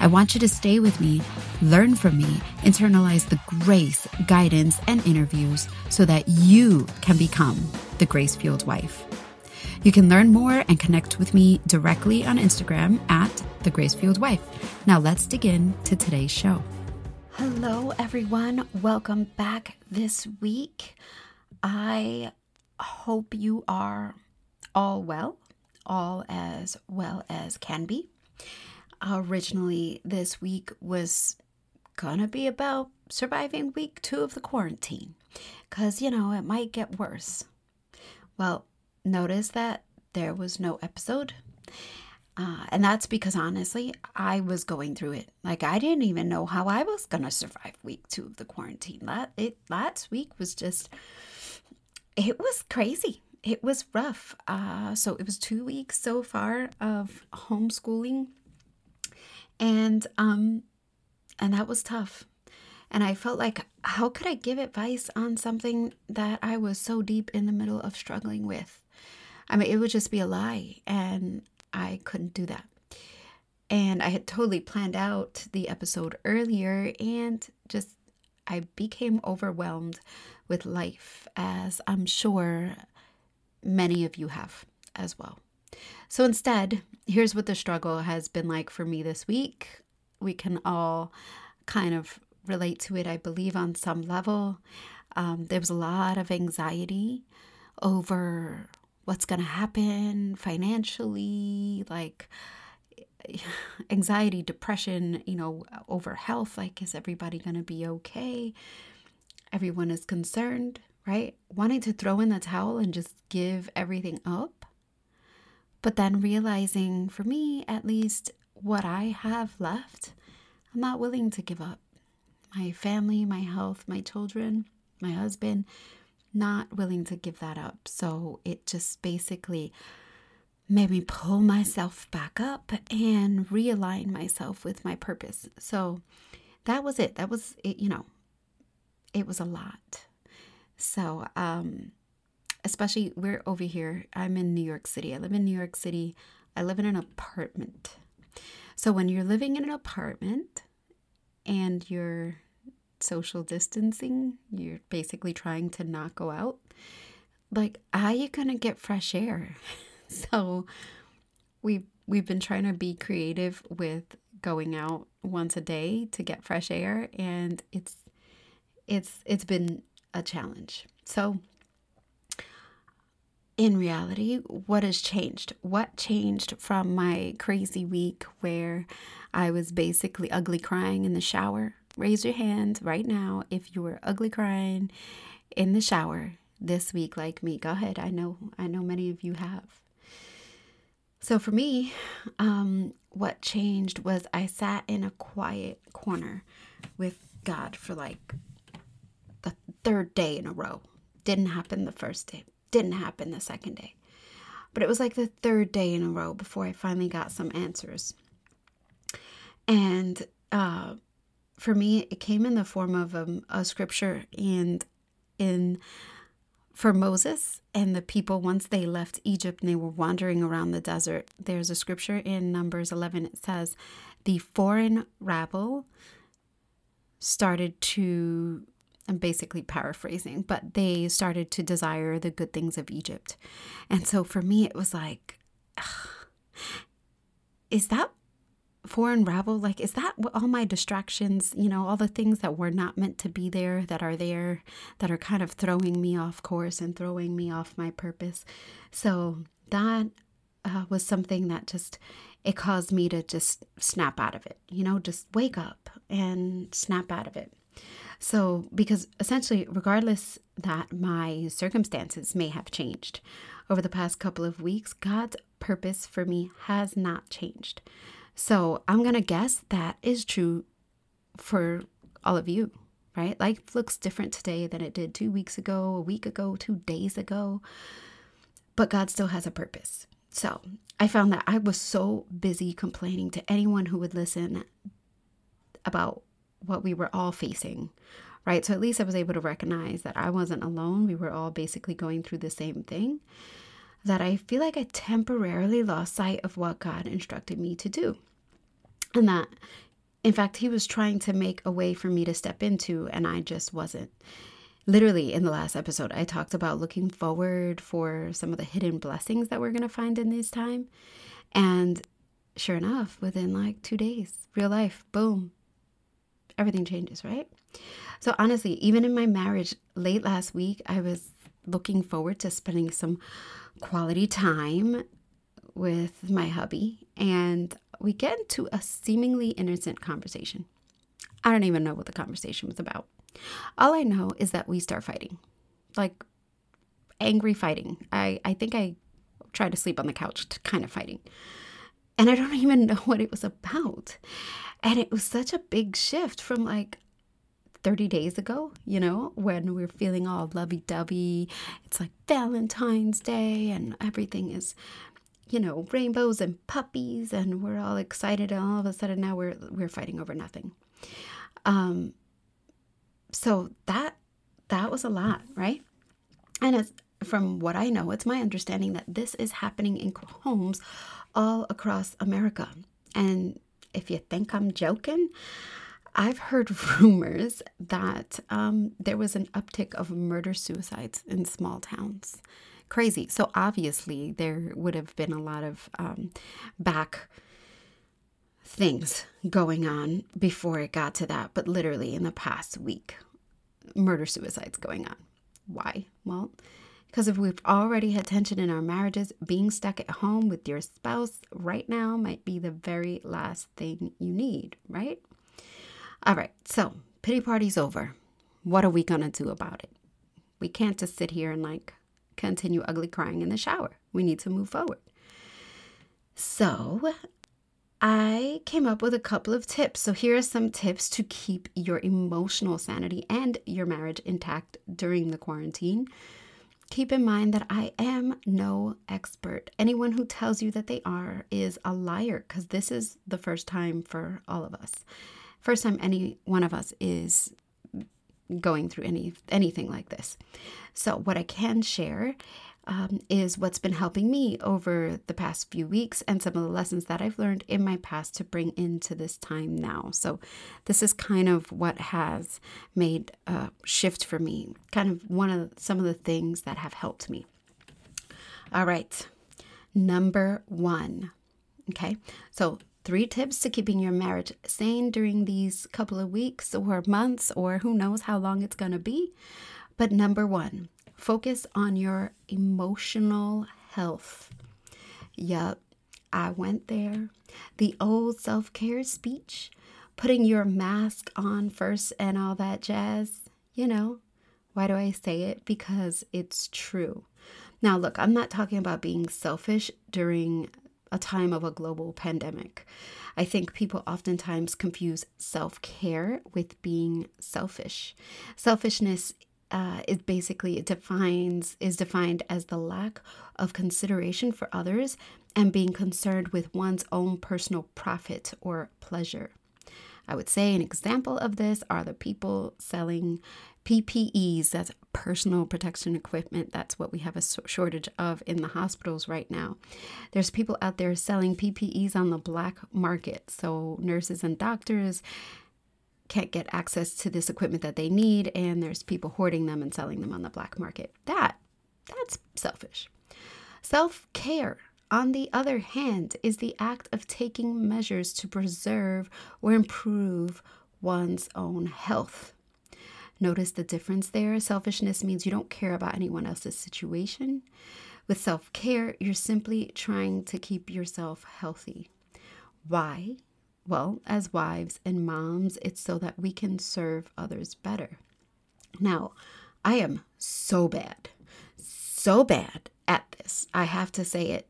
I want you to stay with me, learn from me, internalize the grace, guidance, and interviews so that you can become the grace fueled wife. You can learn more and connect with me directly on Instagram at the Grace Fueled Wife. Now let's dig in to today's show. Hello, everyone. Welcome back this week. I hope you are all well, all as well as can be originally this week was gonna be about surviving week two of the quarantine. Because you know it might get worse. Well notice that there was no episode. Uh, and that's because honestly i was going through it. Like i didn't even know how i was gonna survive week two of the quarantine. That it last week was just it was crazy. It was rough. Uh, so it was two weeks so far of homeschooling and um and that was tough. And i felt like how could i give advice on something that i was so deep in the middle of struggling with? I mean it would just be a lie and i couldn't do that. And i had totally planned out the episode earlier and just i became overwhelmed with life as i'm sure many of you have as well so instead, here's what the struggle has been like for me this week. We can all kind of relate to it, I believe, on some level. Um, there was a lot of anxiety over what's going to happen financially, like anxiety, depression, you know, over health. Like, is everybody going to be okay? Everyone is concerned, right? Wanting to throw in the towel and just give everything up. But then realizing, for me at least, what I have left, I'm not willing to give up. My family, my health, my children, my husband, not willing to give that up. So it just basically made me pull myself back up and realign myself with my purpose. So that was it. That was it, you know, it was a lot. So, um, especially we're over here. I'm in New York City. I live in New York City. I live in an apartment. So when you're living in an apartment and you're social distancing, you're basically trying to not go out. Like, how are you gonna get fresh air? so we we've been trying to be creative with going out once a day to get fresh air and it's it's it's been a challenge. So in reality, what has changed? What changed from my crazy week where I was basically ugly crying in the shower? Raise your hand right now if you were ugly crying in the shower this week like me. Go ahead. I know I know many of you have. So for me, um, what changed was I sat in a quiet corner with God for like the third day in a row. Didn't happen the first day didn't happen the second day. But it was like the third day in a row before I finally got some answers. And uh, for me, it came in the form of um, a scripture and in for Moses and the people once they left Egypt and they were wandering around the desert. There's a scripture in Numbers 11. It says, The foreign rabble started to I'm basically paraphrasing, but they started to desire the good things of Egypt. And so for me, it was like, is that for unravel like is that all my distractions you know all the things that were not meant to be there that are there that are kind of throwing me off course and throwing me off my purpose? So that uh, was something that just it caused me to just snap out of it you know just wake up and snap out of it so because essentially regardless that my circumstances may have changed over the past couple of weeks god's purpose for me has not changed so I'm going to guess that is true for all of you, right? Life looks different today than it did two weeks ago, a week ago, two days ago, but God still has a purpose. So I found that I was so busy complaining to anyone who would listen about what we were all facing, right? So at least I was able to recognize that I wasn't alone. We were all basically going through the same thing. That I feel like I temporarily lost sight of what God instructed me to do. And that, in fact, he was trying to make a way for me to step into, and I just wasn't. Literally, in the last episode, I talked about looking forward for some of the hidden blessings that we're going to find in this time. And sure enough, within like two days, real life, boom, everything changes, right? So, honestly, even in my marriage late last week, I was looking forward to spending some quality time with my hubby. And we get into a seemingly innocent conversation. I don't even know what the conversation was about. All I know is that we start fighting, like angry fighting. I, I think I tried to sleep on the couch, kind of fighting. And I don't even know what it was about. And it was such a big shift from like 30 days ago, you know, when we are feeling all lovey dovey. It's like Valentine's Day and everything is you know, rainbows and puppies, and we're all excited, and all of a sudden now we're we're fighting over nothing. Um, so that that was a lot, right? And as from what I know, it's my understanding that this is happening in homes all across America. And if you think I'm joking, I've heard rumors that um, there was an uptick of murder suicides in small towns crazy. So obviously, there would have been a lot of um, back things going on before it got to that, but literally in the past week, murder suicides going on. Why? Well, because if we've already had tension in our marriages, being stuck at home with your spouse right now might be the very last thing you need, right? All right, so pity party's over. What are we gonna do about it? We can't just sit here and like continue ugly crying in the shower. We need to move forward. So, I came up with a couple of tips. So, here are some tips to keep your emotional sanity and your marriage intact during the quarantine. Keep in mind that I am no expert. Anyone who tells you that they are is a liar because this is the first time for all of us. First time any one of us is going through any anything like this. So what I can share um, is what's been helping me over the past few weeks and some of the lessons that I've learned in my past to bring into this time now. So, this is kind of what has made a shift for me, kind of one of some of the things that have helped me. All right, number one. Okay, so three tips to keeping your marriage sane during these couple of weeks or months, or who knows how long it's going to be. But number one, focus on your emotional health. Yup, I went there. The old self care speech, putting your mask on first and all that jazz. You know, why do I say it? Because it's true. Now, look, I'm not talking about being selfish during a time of a global pandemic. I think people oftentimes confuse self care with being selfish. Selfishness uh, is basically it defines is defined as the lack of consideration for others and being concerned with one's own personal profit or pleasure. I would say an example of this are the people selling PPEs, that's personal protection equipment. That's what we have a shortage of in the hospitals right now. There's people out there selling PPEs on the black market. So nurses and doctors can't get access to this equipment that they need and there's people hoarding them and selling them on the black market. That that's selfish. Self-care on the other hand, is the act of taking measures to preserve or improve one's own health. Notice the difference there. Selfishness means you don't care about anyone else's situation. With self care, you're simply trying to keep yourself healthy. Why? Well, as wives and moms, it's so that we can serve others better. Now, I am so bad, so bad at this. I have to say it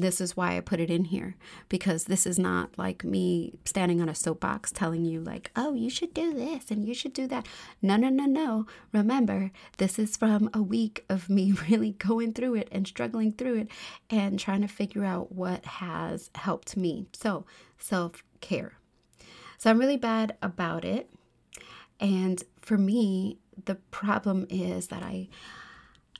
this is why I put it in here because this is not like me standing on a soapbox telling you, like, oh, you should do this and you should do that. No, no, no, no. Remember, this is from a week of me really going through it and struggling through it and trying to figure out what has helped me. So, self care. So, I'm really bad about it. And for me, the problem is that I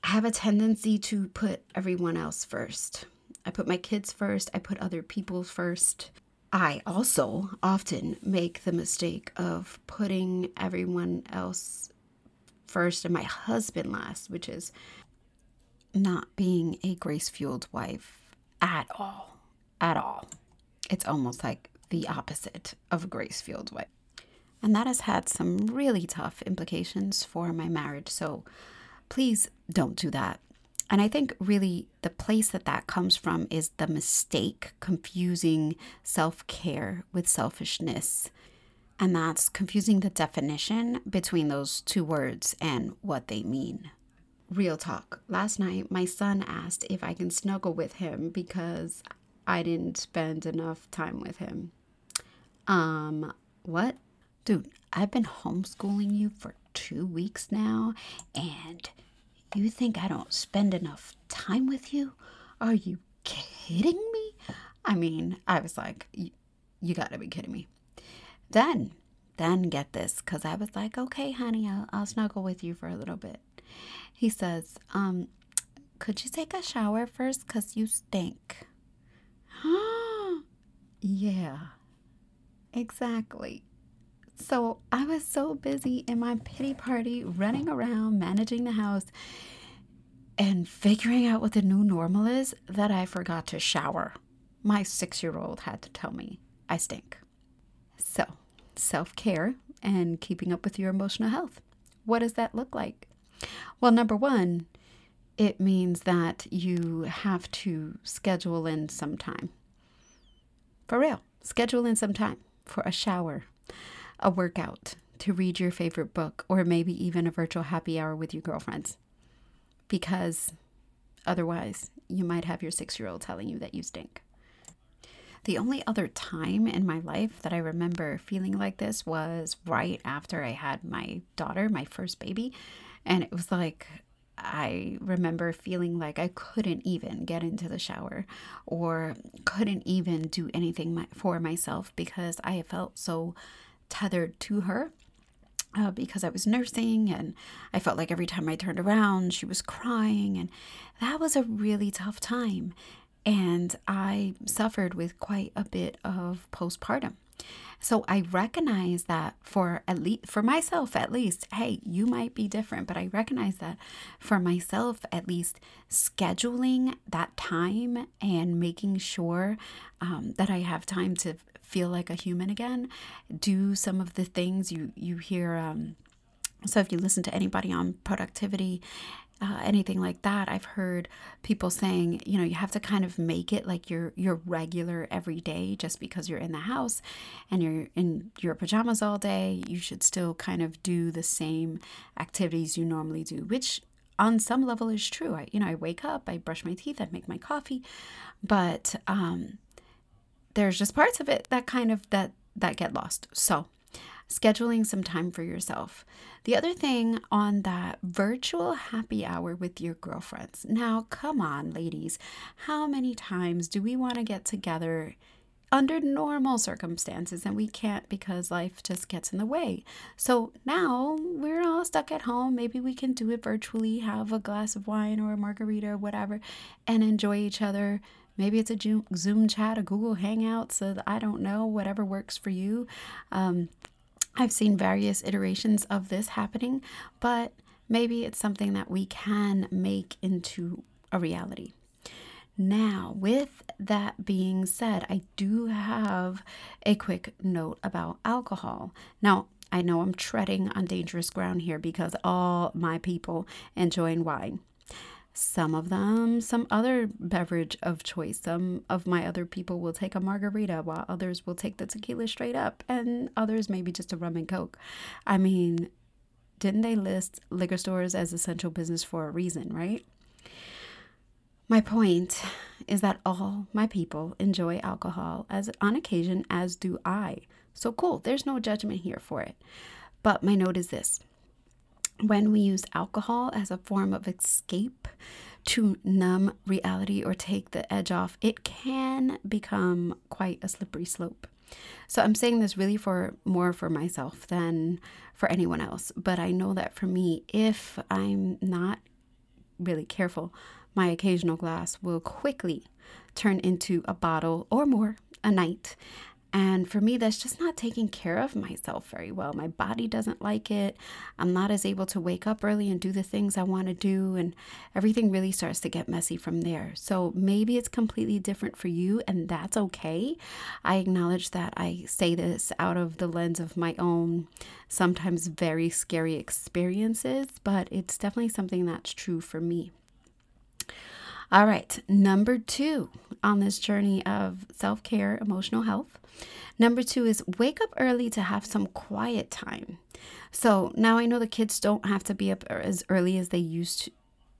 have a tendency to put everyone else first. I put my kids first, I put other people first. I also often make the mistake of putting everyone else first and my husband last, which is not being a grace fueled wife at all. At all. It's almost like the opposite of grace fueled way. And that has had some really tough implications for my marriage. So please don't do that. And I think really the place that that comes from is the mistake confusing self care with selfishness. And that's confusing the definition between those two words and what they mean. Real talk. Last night, my son asked if I can snuggle with him because I didn't spend enough time with him. Um, what? Dude, I've been homeschooling you for two weeks now, and you think I don't spend enough time with you? Are you kidding me? I mean, I was like, you gotta be kidding me. Then, then get this, because I was like, okay, honey, I'll, I'll snuggle with you for a little bit. He says, um, could you take a shower first? Because you stink. Yeah, exactly. So I was so busy in my pity party, running around, managing the house, and figuring out what the new normal is that I forgot to shower. My six year old had to tell me I stink. So, self care and keeping up with your emotional health. What does that look like? Well, number one, it means that you have to schedule in some time. For real, schedule in some time for a shower, a workout, to read your favorite book, or maybe even a virtual happy hour with your girlfriends. Because otherwise, you might have your six year old telling you that you stink. The only other time in my life that I remember feeling like this was right after I had my daughter, my first baby. And it was like, I remember feeling like I couldn't even get into the shower or couldn't even do anything for myself because I felt so tethered to her uh, because I was nursing and I felt like every time I turned around, she was crying. And that was a really tough time. And I suffered with quite a bit of postpartum. So I recognize that for at least for myself at least, hey, you might be different, but I recognize that for myself at least, scheduling that time and making sure um, that I have time to feel like a human again, do some of the things you you hear. Um, so if you listen to anybody on productivity uh, anything like that. I've heard people saying, you know, you have to kind of make it like your your regular every day just because you're in the house and you're in your pajamas all day, you should still kind of do the same activities you normally do, which on some level is true. I, you know, I wake up, I brush my teeth, I make my coffee, but um, there's just parts of it that kind of that that get lost. So scheduling some time for yourself. The other thing on that virtual happy hour with your girlfriends. Now, come on, ladies. How many times do we want to get together under normal circumstances and we can't because life just gets in the way. So now we're all stuck at home. Maybe we can do it virtually, have a glass of wine or a margarita or whatever, and enjoy each other. Maybe it's a Zoom chat, a Google Hangout, so I don't know, whatever works for you. Um, I've seen various iterations of this happening, but maybe it's something that we can make into a reality. Now, with that being said, I do have a quick note about alcohol. Now, I know I'm treading on dangerous ground here because all my people enjoy wine. Some of them, some other beverage of choice. Some of my other people will take a margarita, while others will take the tequila straight up, and others maybe just a rum and coke. I mean, didn't they list liquor stores as essential business for a reason, right? My point is that all my people enjoy alcohol as on occasion as do I. So cool, there's no judgment here for it. But my note is this. When we use alcohol as a form of escape to numb reality or take the edge off, it can become quite a slippery slope. So I'm saying this really for more for myself than for anyone else. But I know that for me, if I'm not really careful, my occasional glass will quickly turn into a bottle or more a night. And for me, that's just not taking care of myself very well. My body doesn't like it. I'm not as able to wake up early and do the things I want to do. And everything really starts to get messy from there. So maybe it's completely different for you, and that's okay. I acknowledge that I say this out of the lens of my own, sometimes very scary experiences, but it's definitely something that's true for me. All right, number two on this journey of self care, emotional health. Number two is wake up early to have some quiet time. So now I know the kids don't have to be up as early as they used to,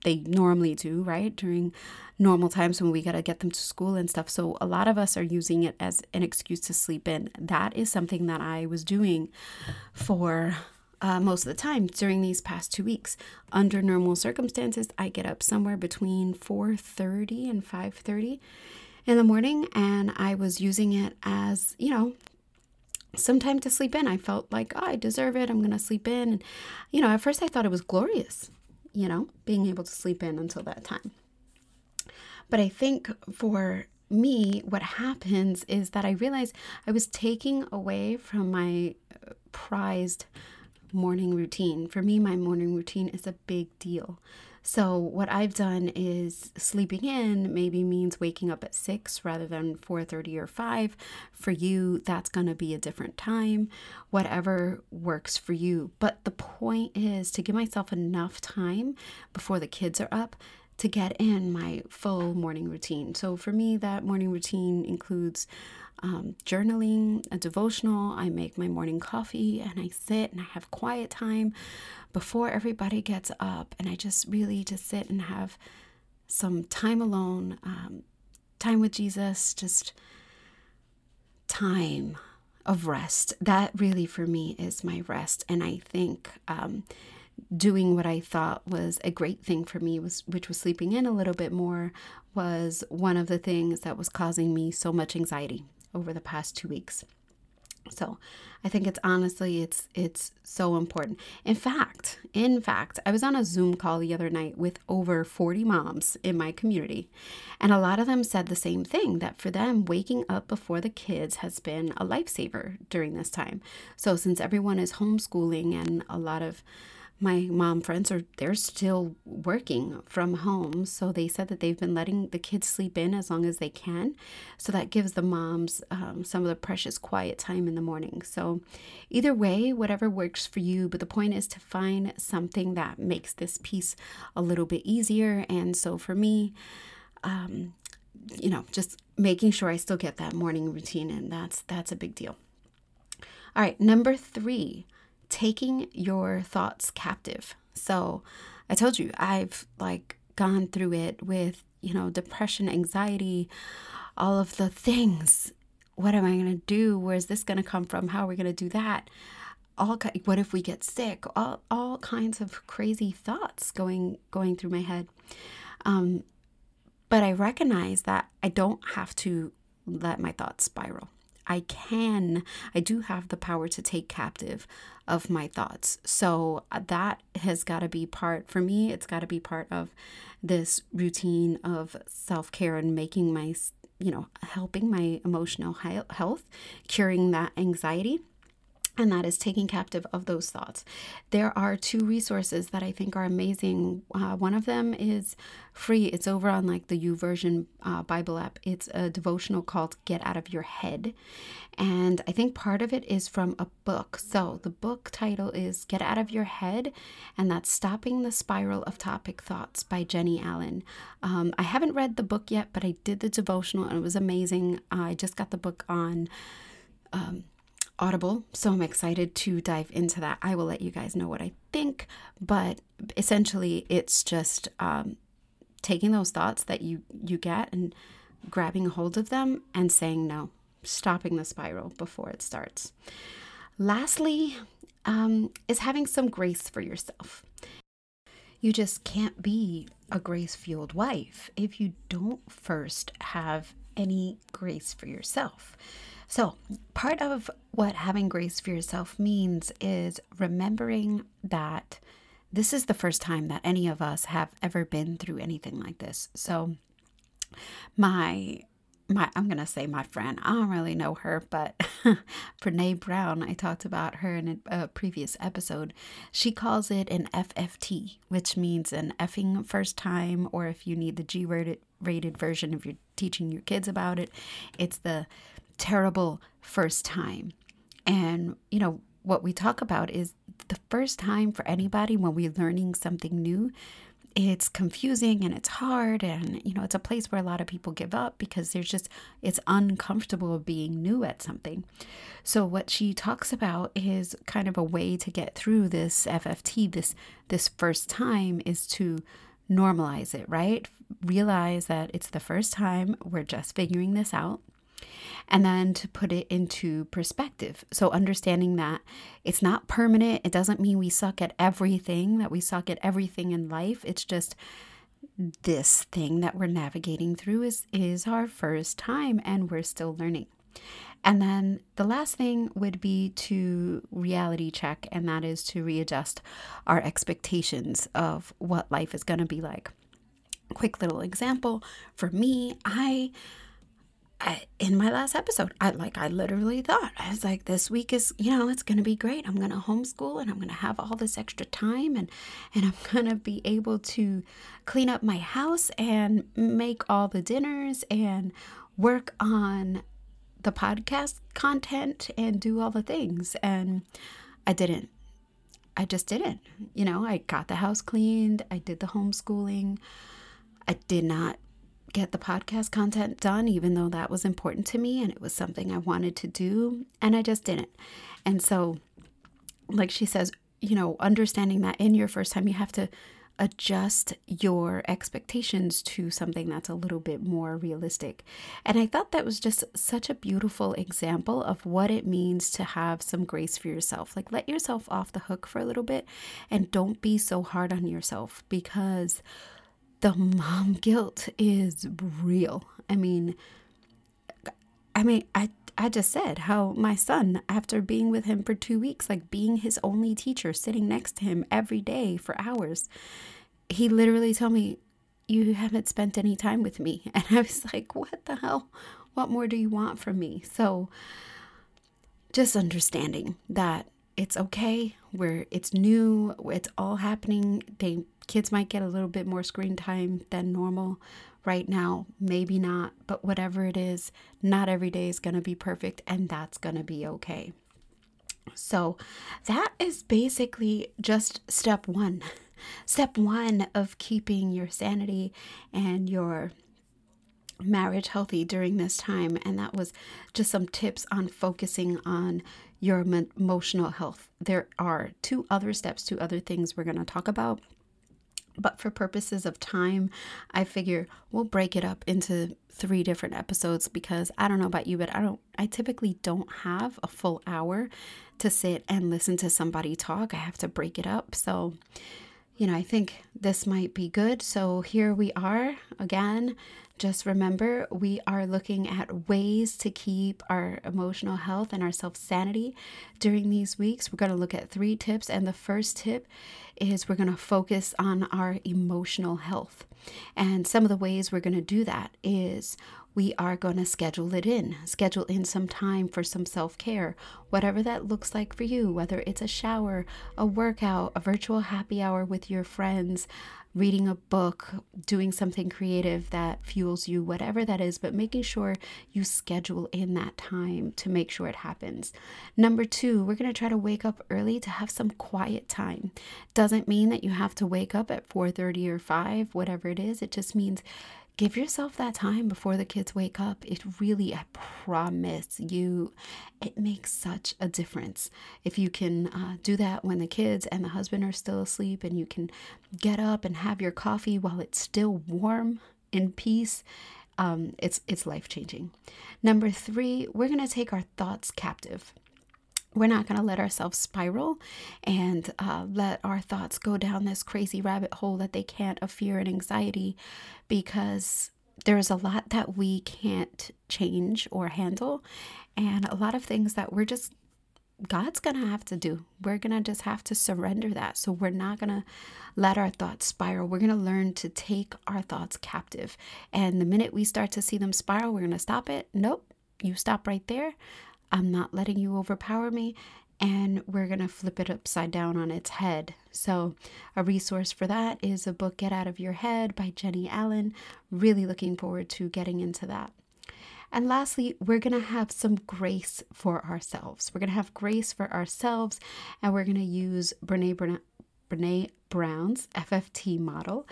they normally do, right? During normal times when we got to get them to school and stuff. So a lot of us are using it as an excuse to sleep in. That is something that I was doing for uh, most of the time during these past two weeks. Under normal circumstances, I get up somewhere between 4:30 and 5:30 in the morning, and I was using it as you know some time to sleep in. I felt like oh, I deserve it. I'm gonna sleep in, and you know at first I thought it was glorious, you know, being able to sleep in until that time. But I think for me, what happens is that I realized I was taking away from my uh, prized morning routine. For me, my morning routine is a big deal. So, what I've done is sleeping in maybe means waking up at 6 rather than 4:30 or 5. For you, that's going to be a different time, whatever works for you. But the point is to give myself enough time before the kids are up to get in my full morning routine. So, for me, that morning routine includes um, journaling, a devotional. I make my morning coffee and I sit and I have quiet time before everybody gets up. And I just really just sit and have some time alone, um, time with Jesus, just time of rest. That really for me is my rest. And I think um, doing what I thought was a great thing for me was which was sleeping in a little bit more was one of the things that was causing me so much anxiety over the past two weeks. So I think it's honestly it's it's so important. In fact, in fact, I was on a Zoom call the other night with over 40 moms in my community. And a lot of them said the same thing that for them waking up before the kids has been a lifesaver during this time. So since everyone is homeschooling and a lot of my mom friends are they're still working from home. So they said that they've been letting the kids sleep in as long as they can. So that gives the moms um, some of the precious quiet time in the morning. So either way whatever works for you. But the point is to find something that makes this piece a little bit easier. And so for me um, you know just making sure i still get that morning routine. And that's that's a big deal. All right number three taking your thoughts captive. So I told you, I've like gone through it with, you know, depression, anxiety, all of the things. What am I going to do? Where's this going to come from? How are we going to do that? All what if we get sick? All all kinds of crazy thoughts going going through my head. Um, but I recognize that I don't have to let my thoughts spiral. I can, I do have the power to take captive of my thoughts. So uh, that has got to be part, for me, it's got to be part of this routine of self care and making my, you know, helping my emotional health, curing that anxiety. And that is taking captive of those thoughts. There are two resources that I think are amazing. Uh, one of them is free. It's over on like the YouVersion uh, Bible app. It's a devotional called "Get Out of Your Head," and I think part of it is from a book. So the book title is "Get Out of Your Head," and that's "Stopping the Spiral of Toxic Thoughts" by Jennie Allen. Um, I haven't read the book yet, but I did the devotional and it was amazing. I just got the book on. Um, Audible, so I'm excited to dive into that. I will let you guys know what I think, but essentially, it's just um, taking those thoughts that you you get and grabbing hold of them and saying no, stopping the spiral before it starts. Lastly, um, is having some grace for yourself. You just can't be a grace fueled wife if you don't first have any grace for yourself. So, part of what having grace for yourself means is remembering that this is the first time that any of us have ever been through anything like this. So, my my I'm gonna say my friend. I don't really know her, but Brene Brown. I talked about her in a, a, previous episode. She calls it an FFT, which means an effing first time, or if you need the G rated rated version, if you're teaching your kids about it, it's the terrible first time. And, you know, what we talk about is the first time for anybody when we're learning something new, it's confusing and it's hard. And, you know, it's a place where a lot of people give up because there's just, it's uncomfortable being new at something. So, what she talks about is kind of a way to get through this FFT, this, this first time is to normalize it, right? Realize that it's the first time we're just figuring this out and then to put it into perspective. So, understanding that it's not permanent, it doesn't mean we suck at everything, that we suck at everything in life. It's just this thing that we're navigating through is, is our first time and we're still learning. And then the last thing would be to reality check, and that is to readjust our expectations of what life is going to be like. Quick little example for me, I In my last episode, I like I literally thought I was like, this week is you know it's gonna be great. I'm gonna homeschool and I'm gonna have all this extra time and and I'm gonna be able to clean up my house and make all the dinners and work on the podcast content and do all the things. And I didn't. I just didn't. You know, I got the house cleaned. I did the homeschooling. I did not get the podcast content done, even though that was important to me and it was something I wanted to do, and I just didn't. And so, like she says, you know, understanding that in your first time, you have to adjust your expectations to something that's a little bit more realistic. And I thought that was just such a beautiful example of what it means to have some grace for yourself. Like, let yourself off the hook for a little bit and don't be so hard on yourself because the mom guilt is real. I mean, I mean, I I just said how my son, after being with him for two weeks, like being his only teacher, sitting next to him every day for hours, he literally told me, You haven't spent any time with me. And I was like, What the hell? What more do you want from me? So just understanding that it's okay, where it's new, it's all happening. They kids might get a little bit more screen time than normal right now. Maybe not, but whatever it is, not every day is going to be perfect, and that's going to be okay. So, that is basically just step one. Step one of keeping your sanity and your marriage healthy during this time. And that was just some tips on focusing on your emotional health. There are two other steps, two other things we're going to talk about but for purposes of time, I figure we'll break it up into three different episodes because I don't know about you, but I don't I typically don't have a full hour to sit and listen to somebody talk. I have to break it up. So, you know, I think this might be good. So here we are again just remember, we are looking at ways to keep our emotional health and our self sanity during these weeks. We're going to look at three tips. And the first tip is we're going to focus on our emotional health. And some of the ways we're going to do that is we are going to schedule it in, schedule in some time for some self care, whatever that looks like for you, whether it's a shower, a workout, a virtual happy hour with your friends, reading a book, doing something creative that fuels you, whatever that is, but making sure you schedule in that time to make sure it happens. Number two, we're going to try to wake up early to have some quiet time. Doesn't mean that you have to wake up at 4:30 or 5, whatever it is. It just means give yourself that time before the kids wake up. It really, I promise you, it makes such a difference. If you can uh, do that when the kids and the husband are still asleep and you can get up and have your coffee while it's still warm in peace. Um, it's it's life changing. Number three, we're gonna take our thoughts captive we're not going to let ourselves spiral and uh, let our thoughts go down this crazy rabbit hole that they can't of fear and anxiety because there's a lot that we can't change or handle and a lot of things that we're just God's going to have to do. We're going to just have to surrender that. So we're not going to let our thoughts spiral. We're going to learn to take our thoughts captive. And the minute we start to see them spiral, we're going to stop it. Nope, you stop right there. I'm not letting you overpower me. And we're going to flip it upside down on its head. So, a resource for that is a book, Get Out of Your Head by Jennie Allen. Really looking forward to getting into that. And lastly, we're going to have some grace for ourselves. We're going to have grace for ourselves, and we're going to use Brene, Brene Brown's FFT model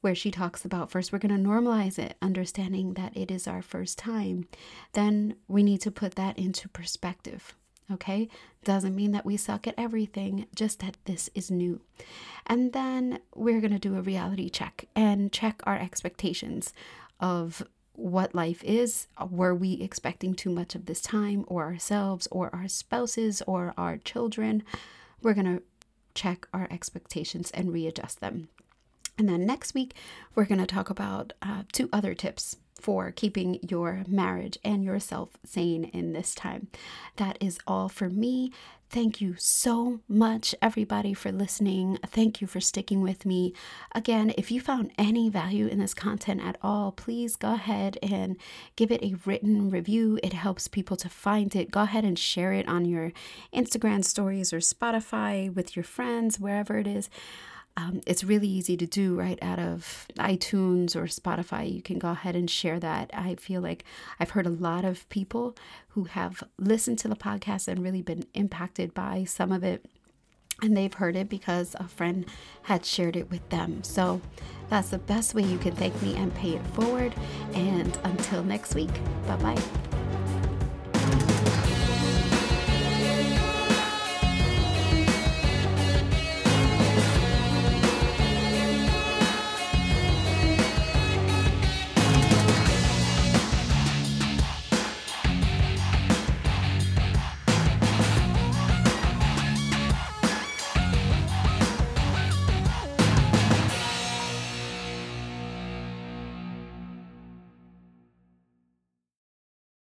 where she talks about first we're going to normalize it, understanding that it is our first time. Then we need to put that into perspective. Okay, doesn't mean that we suck at everything, just that this is new. And then we're going to do a reality check and check our expectations of what life is. Were we expecting too much of this time, or ourselves, or our spouses, or our children? We're going to check our expectations and readjust them. And then next week, we're going to talk about uh, two other tips for keeping your marriage and yourself sane in this time. That is all for me. Thank you so much, everybody, for listening. Thank you for sticking with me. Again, if you found any value in this content at all, please go ahead and give it a written review. It helps people to find it. Go ahead and share it on your Instagram stories or Spotify with your friends, wherever it is. Um, it's really easy to do right out of iTunes or Spotify. You can go ahead and share that. I feel like I've heard a lot of people who have listened to the podcast and really been impacted by some of it. And they've heard it because a friend had shared it with them. So that's the best way you can thank me and pay it forward. And until next week, bye bye.